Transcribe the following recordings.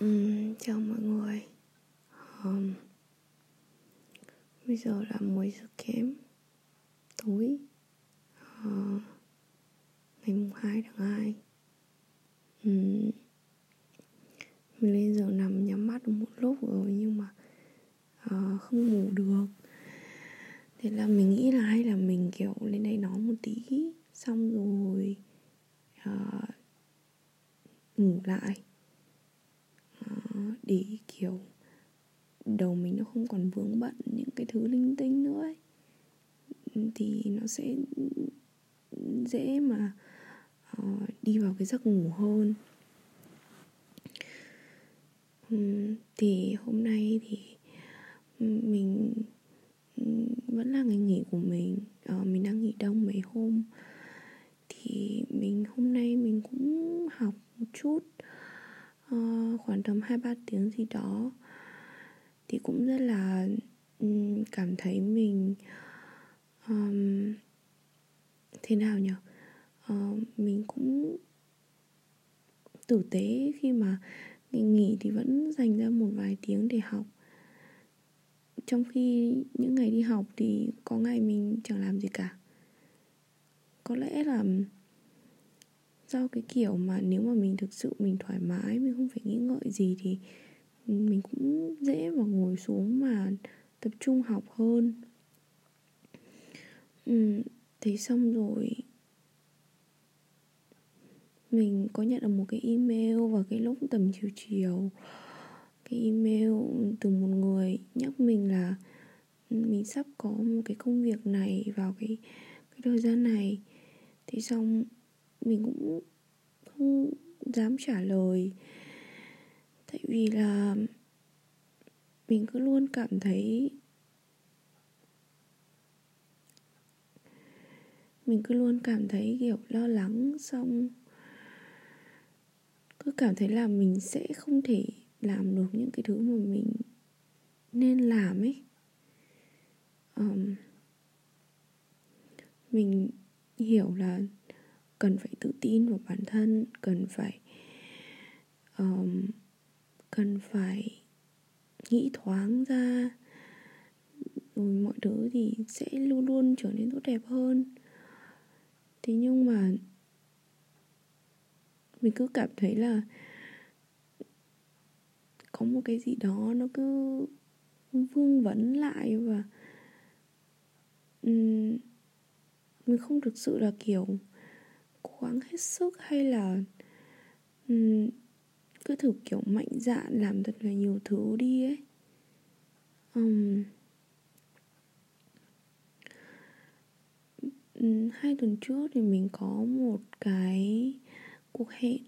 Um, chào mọi người. Um, Bây giờ là 10 giờ kém Tối. Uh, Ngày mùng 2 tháng 2 um, Mình lên giờ nằm nhắm mắt được một lúc rồi Nhưng mà uh, Không ngủ được. Thế là mình nghĩ là hay là mình kiểu lên đây nói một tí. Xong rồi uh, Ngủ lại để kiểu đầu mình nó không còn vướng bận những cái thứ linh tinh nữa ấy. thì nó sẽ dễ mà uh, đi vào cái giấc ngủ hơn. Um, thì hôm nay thì mình vẫn là ngày nghỉ của mình. Uh, mình đang nghỉ đông mấy hôm. Thì mình hôm nay mình cũng học một chút uh, khoảng tầm hai ba tiếng gì đó thì cũng rất là um, cảm thấy mình um, thế nào nhỉ? Uh, mình cũng tử tế khi mà ngày nghỉ thì vẫn dành ra một vài tiếng để học. Trong khi những ngày đi học thì có ngày mình chẳng làm gì cả. Có lẽ là do cái kiểu mà nếu mà mình thực sự mình thoải mái mình không phải nghĩ ngợi gì thì mình cũng dễ mà ngồi xuống mà tập trung học hơn. Ừ, thế xong rồi mình có nhận được một cái email vào cái lúc tầm chiều chiều. Cái email từ một người nhắc mình là mình sắp có một cái công việc này vào cái cái thời gian này. Thì xong mình cũng không dám trả lời. Tại vì là mình cứ luôn cảm thấy mình cứ luôn cảm thấy kiểu lo lắng xong cứ cảm thấy là mình sẽ không thể làm được những cái thứ mà mình nên làm ấy. Um, mình hiểu là cần phải tự tin vào bản thân cần phải um, cần phải nghĩ thoáng ra rồi mọi thứ thì sẽ luôn luôn trở nên tốt đẹp hơn. Thế nhưng mà mình cứ cảm thấy là có một cái gì đó nó cứ vương vấn lại và um, mình không thực sự là kiểu cố gắng hết sức hay là um, cứ thử kiểu mạnh dạn làm thật là nhiều thứ đi ấy. Um, hai tuần trước thì mình có một cái cuộc hẹn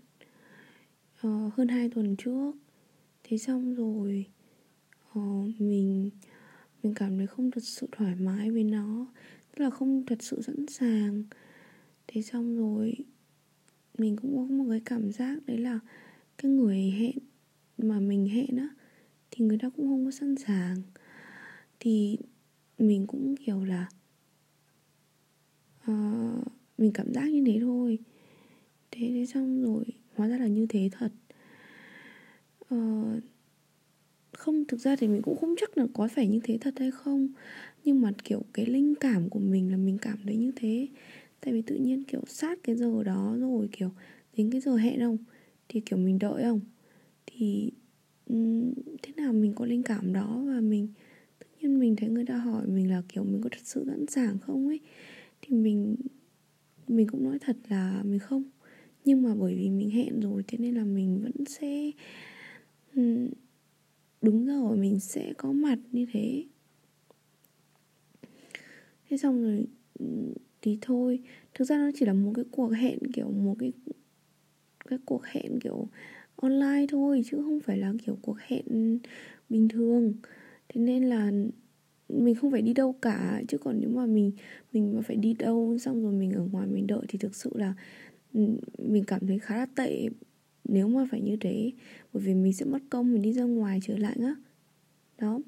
uh, hơn hai tuần trước. Thế xong rồi uh, mình mình cảm thấy không thật sự thoải mái với nó tức là không thật sự sẵn sàng thế xong rồi mình cũng có một cái cảm giác đấy là cái người hẹn mà mình hẹn á thì người ta cũng không có sẵn sàng. Thì mình cũng kiểu là uh, mình cảm giác như thế thôi. Thế thế xong rồi hóa ra là như thế thật. Uh, không thực ra thì mình cũng không chắc là có phải như thế thật hay không. Nhưng mà kiểu cái linh cảm của mình là mình cảm thấy như thế tại vì tự nhiên, kiểu, sát cái giờ đó rồi, kiểu, đến cái giờ hẹn không? Thì, kiểu, mình đợi không? Thì thế nào mình có linh cảm đó và mình, tự nhiên mình thấy người ta hỏi mình là, kiểu, mình có thật sự sẵn sàng không ấy? Thì mình mình cũng nói thật là mình không. Nhưng mà bởi vì mình hẹn rồi, thế nên là mình vẫn sẽ đúng rồi, mình sẽ có mặt như thế. Thế xong rồi thì thôi. Thực ra nó chỉ là một cái cuộc hẹn, kiểu, một cái cái cuộc hẹn, kiểu, online thôi, chứ không phải là, kiểu, cuộc hẹn bình thường. Thế nên là mình không phải đi đâu cả, chứ còn nếu mà mình mình mà phải đi đâu, xong rồi mình ở ngoài mình đợi thì thực sự là ừ, mình cảm thấy khá là tệ nếu mà phải như thế. Bởi vì mình sẽ mất công mình đi ra ngoài trở lại á đó.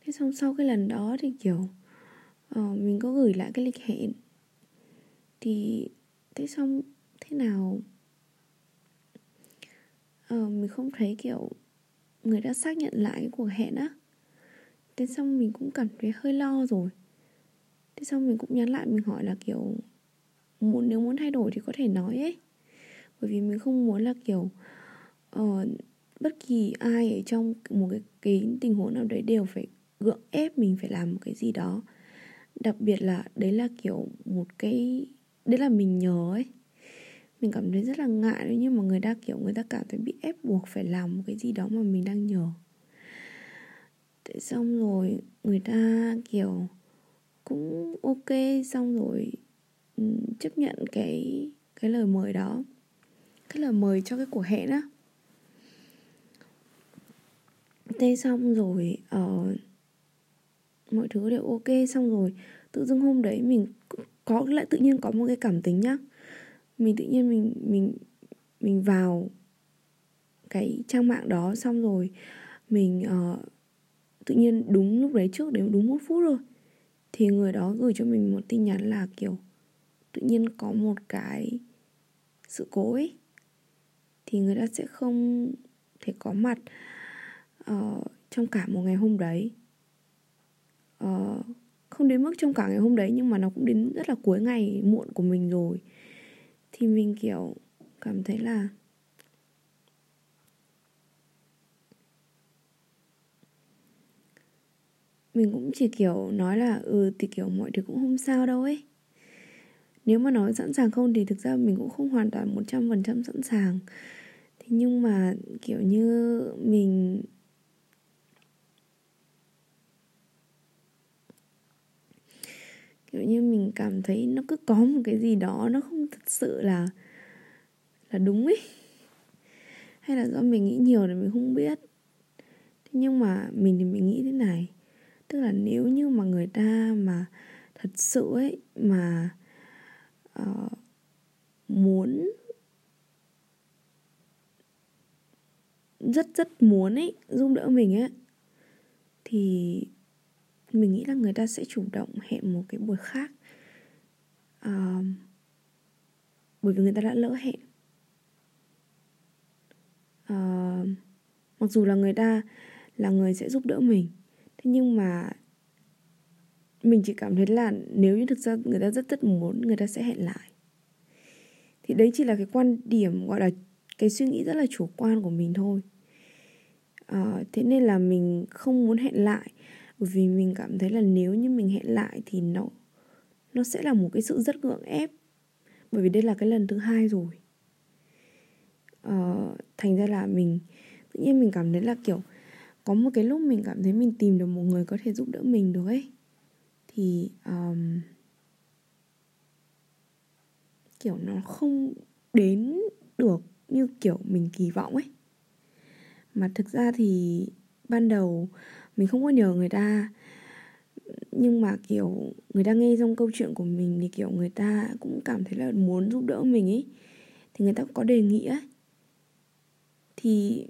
Thế xong sau cái lần đó thì, kiểu uh, mình có gửi lại cái lịch hẹn. Thì thế xong thế nào? Uh, mình không thấy kiểu người đã xác nhận lại cái cuộc hẹn á. Thế xong mình cũng cảm thấy hơi lo rồi. Thế xong mình cũng nhắn lại mình hỏi là kiểu muốn nếu muốn thay đổi thì có thể nói ấy. Bởi vì mình không muốn là kiểu uh, bất kỳ ai ở trong một cái, cái tình huống nào đấy đều phải gượng ép mình phải làm một cái gì đó đặc biệt là đấy là kiểu một cái đấy là mình nhớ ấy. Mình cảm thấy rất là ngại đấy nhưng mà người ta kiểu người ta cảm thấy bị ép buộc phải làm một cái gì đó mà mình đang nhờ. Thế xong rồi người ta kiểu cũng ok xong rồi ừ, chấp nhận cái cái lời mời đó. Cái lời mời cho cái cuộc hẹn á. Thế xong rồi uh, mọi thứ đều ok xong rồi. Tự dưng hôm đấy mình có lại tự nhiên có một cái cảm tính nhá. Mình tự nhiên mình mình mình vào cái trang mạng đó xong rồi mình uh, tự nhiên đúng lúc đấy trước đến đúng một phút rồi thì người đó gửi cho mình một tin nhắn là kiểu tự nhiên có một cái sự cố ấy thì người ta sẽ không thể có mặt uh, trong cả một ngày hôm đấy uh, không đến mức trong cả ngày hôm đấy nhưng mà nó cũng đến rất là cuối ngày muộn của mình rồi. Thì mình kiểu cảm thấy là mình cũng chỉ kiểu nói là ừ thì kiểu mọi thứ cũng không sao đâu ấy. Nếu mà nói sẵn sàng không thì thực ra mình cũng không hoàn toàn một trăm phần trăm sẵn sàng. Thế nhưng mà kiểu như mình kiểu như mình cảm thấy nó cứ có một cái gì đó nó không thật sự là là đúng ấy. Hay là do mình nghĩ nhiều thì mình không biết. Thế nhưng mà mình thì mình nghĩ thế này. Tức là nếu như mà người ta mà thật sự ấy mà uh, muốn rất rất muốn ấy giúp đỡ mình ấy thì mình nghĩ là người ta sẽ chủ động hẹn một cái buổi khác. À, bởi vì người ta đã lỡ hẹn. À, mặc dù là người ta là người sẽ giúp đỡ mình thế nhưng mà mình chỉ cảm thấy là nếu như thực ra người ta rất rất muốn người ta sẽ hẹn lại. Thì đấy chỉ là cái quan điểm gọi là cái suy nghĩ rất là chủ quan của mình thôi. À, thế nên là mình không muốn hẹn lại bởi vì mình cảm thấy là nếu như mình hẹn lại thì nó nó sẽ là một cái sự rất gượng ép. Bởi vì đây là cái lần thứ hai rồi. Ờ, thành ra là mình tự nhiên mình cảm thấy là kiểu có một cái lúc mình cảm thấy mình tìm được một người có thể giúp đỡ mình được ấy. Thì um, kiểu nó không đến được như kiểu mình kỳ vọng ấy. Mà thực ra thì ban đầu mình không có nhờ người ta. Nhưng mà, kiểu, người ta nghe xong câu chuyện của mình thì, kiểu, người ta cũng cảm thấy là muốn giúp đỡ mình ấy. Thì người ta cũng có đề nghị ấy thì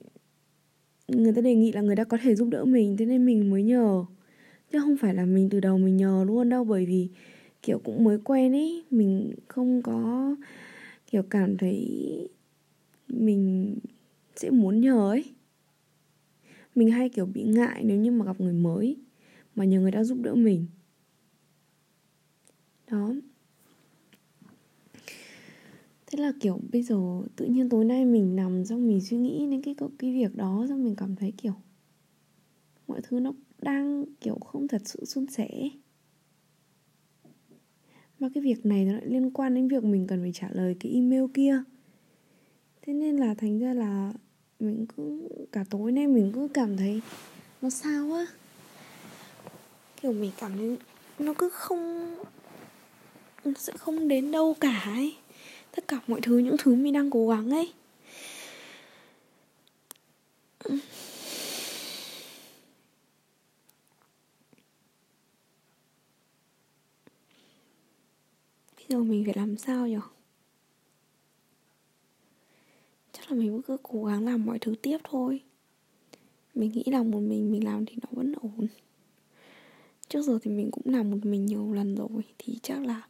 người ta đề nghị là người ta có thể giúp đỡ mình, thế nên mình mới nhờ. Chứ không phải là mình từ đầu mình nhờ luôn đâu, bởi vì, kiểu, cũng mới quen ấy. Mình không có, kiểu, cảm thấy mình sẽ muốn nhờ ấy mình hay, kiểu, bị ngại nếu như mà gặp người mới mà nhờ người ta giúp đỡ mình. Đó. Thế là, kiểu, bây giờ tự nhiên tối nay mình nằm xong mình suy nghĩ đến cái cái việc đó, xong mình cảm thấy, kiểu, mọi thứ nó đang, kiểu, không thật sự suôn sẻ. Mà cái việc này nó lại liên quan đến việc mình cần phải trả lời cái email kia. Thế nên là thành ra là mình cứ, cả tối nay mình cứ cảm thấy nó sao á. Kiểu mình cảm thấy nó cứ không, nó sẽ không đến đâu cả ấy. Tất cả mọi thứ, những thứ mình đang cố gắng ấy. Bây giờ mình phải làm sao nhỉ chắc là mình cứ cố gắng làm mọi thứ tiếp thôi. Mình nghĩ là một mình mình làm thì nó vẫn ổn. Trước giờ thì mình cũng làm một mình nhiều lần rồi thì chắc là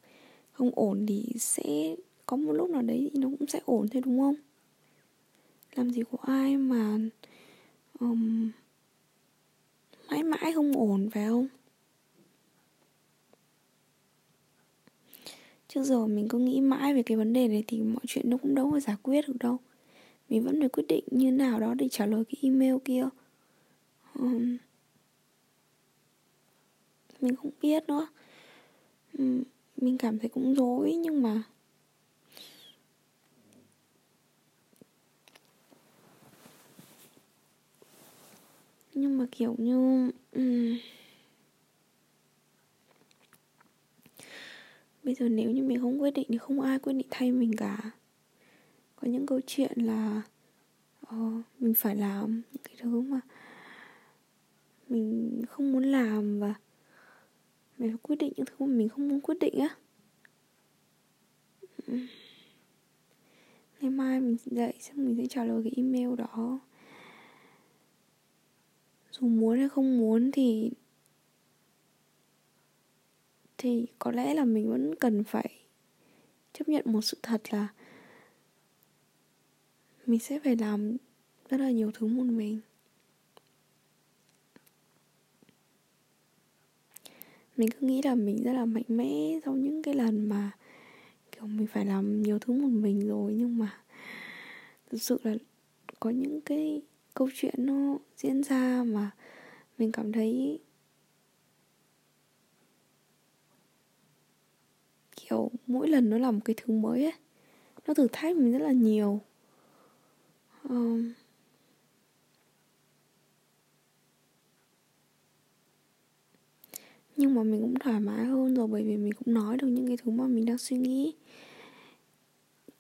không ổn thì sẽ có một lúc nào đấy thì nó cũng sẽ ổn thôi đúng không? Làm gì có ai mà um, mãi mãi không ổn phải không? Trước giờ mình cứ nghĩ mãi về cái vấn đề này thì mọi chuyện nó cũng đâu có giải quyết được đâu mình vẫn phải quyết định như nào đó để trả lời cái email kia. Um, mình không biết nữa. Um, mình cảm thấy cũng dối nhưng mà nhưng mà kiểu như um, bây giờ nếu như mình không quyết định thì không ai quyết định thay mình cả có những câu chuyện là uh, mình phải làm những cái thứ mà mình không muốn làm và mình phải quyết định những thứ mà mình không muốn quyết định á. Ngày mai mình dậy xong mình sẽ trả lời cái email đó. Dù muốn hay không muốn thì thì có lẽ là mình vẫn cần phải chấp nhận một sự thật là mình sẽ phải làm rất là nhiều thứ một mình. Mình cứ nghĩ là mình rất là mạnh mẽ sau những cái lần mà, kiểu, mình phải làm nhiều thứ một mình rồi. Nhưng mà thực sự là có những cái câu chuyện nó diễn ra mà mình cảm thấy kiểu mỗi lần nó là một cái thứ mới ấy, nó thử thách mình rất là nhiều um, nhưng mà mình cũng thoải mái hơn rồi bởi vì mình cũng nói được những cái thứ mà mình đang suy nghĩ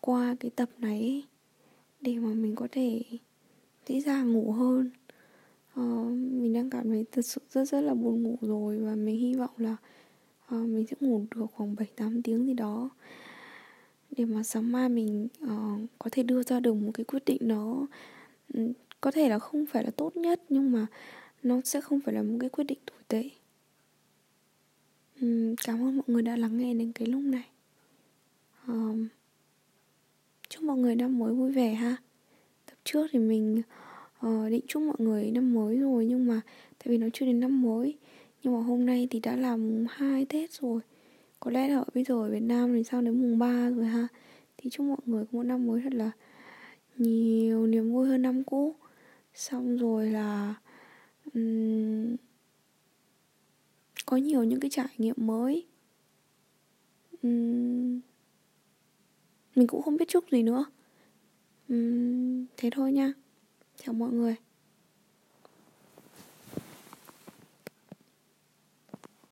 qua cái tập này để mà mình có thể dễ dàng ngủ hơn. Uh, mình đang cảm thấy thật sự rất rất là buồn ngủ rồi và mình hy vọng là uh, mình sẽ ngủ được khoảng 7-8 tiếng gì đó để mà sáng mai mình uh, có thể đưa ra được một cái quyết định nó ừ, có thể là không phải là tốt nhất nhưng mà nó sẽ không phải là một cái quyết định tồi tệ. Um, cảm ơn mọi người đã lắng nghe đến cái lúc này. Um, chúc mọi người năm mới vui vẻ ha. Tập trước thì mình uh, định chúc mọi người năm mới rồi nhưng mà tại vì nó chưa đến năm mới nhưng mà hôm nay thì đã làm hai tết rồi có lẽ là bây giờ ở việt nam thì sau đến mùng 3 rồi ha? Thì chúc mọi người có một năm mới thật là nhiều niềm vui hơn năm cũ. Xong rồi là um, có nhiều những cái trải nghiệm mới. Um, mình cũng không biết chúc gì nữa. Um, thế thôi nha. Chào mọi người.